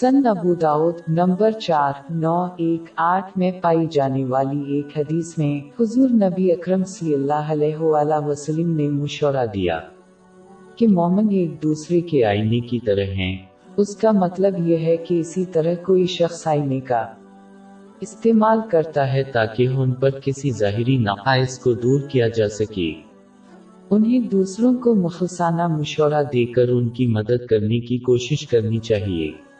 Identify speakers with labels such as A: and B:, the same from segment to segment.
A: سن ابو داود نمبر چار، نو، ایک، آٹھ میں پائی جانے والی ایک حدیث میں حضور نبی اکرم صلی اللہ علیہ وآلہ وسلم نے مشورہ دیا کہ مومن ایک دوسرے کے آئینے کی طرح ہیں۔ اس کا مطلب یہ ہے کہ اسی طرح کوئی شخص آئینے کا استعمال کرتا ہے تاکہ ان پر کسی ظاہری نقائص کو دور کیا جا سکے۔ انہیں دوسروں کو مخلصانہ مشورہ دے کر ان کی مدد کرنے کی کوشش کرنی چاہیے۔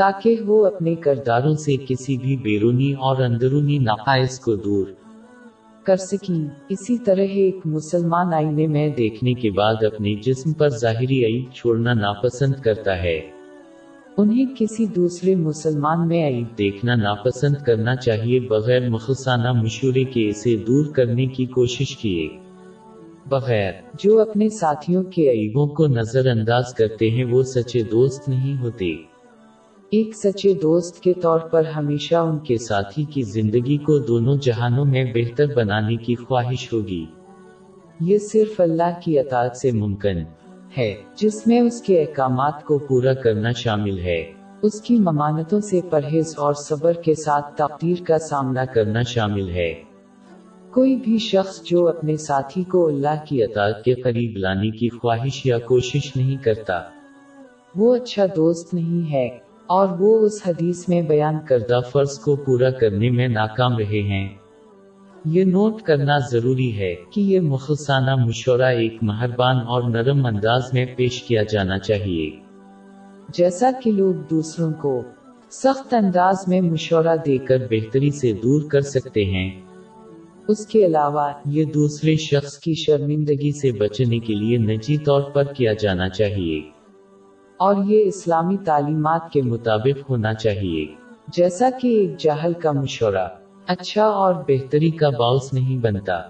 A: تاکہ وہ اپنے کرداروں سے کسی بھی بیرونی اور اندرونی نقائص کو دور کر سکیں۔ اسی طرح ایک مسلمان آئینے میں دیکھنے کے بعد اپنے جسم پر ظاہری عیب چھوڑنا ناپسند کرتا ہے۔ انہیں کسی دوسرے مسلمان میں عیب دیکھنا ناپسند کرنا چاہیے بغیر مخلصانہ مشورے کے اسے دور کرنے کی کوشش کیے۔ بغیر جو اپنے ساتھیوں کے عیبوں کو نظر انداز کرتے ہیں وہ سچے دوست نہیں ہوتے۔ ایک سچے دوست کے طور پر ہمیشہ ان کے ساتھی کی زندگی کو دونوں جہانوں میں بہتر بنانے کی خواہش ہوگی۔ یہ صرف اللہ کی اطاعت سے ممکن ہے، جس میں اس کے احکامات کو پورا کرنا شامل ہے۔ اس کی ممانتوں سے پرہیز اور صبر کے ساتھ تقدیر کا سامنا کرنا شامل ہے۔ کوئی بھی شخص جو اپنے ساتھی کو اللہ کی اطاعت کے قریب لانے کی خواہش یا کوشش نہیں کرتا، وہ اچھا دوست نہیں ہے۔ اور وہ اس حدیث میں بیان کردہ فرض کو پورا کرنے میں ناکام رہے ہیں۔ یہ نوٹ کرنا ضروری ہے کہ یہ مخلصانہ مشورہ ایک مہربان اور نرم انداز میں پیش کیا جانا چاہیے۔ جیسا کہ لوگ دوسروں کو سخت انداز میں مشورہ دے کر بہتری سے دور کر سکتے ہیں۔ اس کے علاوہ یہ دوسرے شخص کی شرمندگی سے بچنے کے لیے نجی طور پر کیا جانا چاہیے۔ اور یہ اسلامی تعلیمات کے مطابق ہونا چاہیے۔ جیسا کہ ایک جہل کا مشورہ اچھا اور بہتری کا باعث نہیں بنتا۔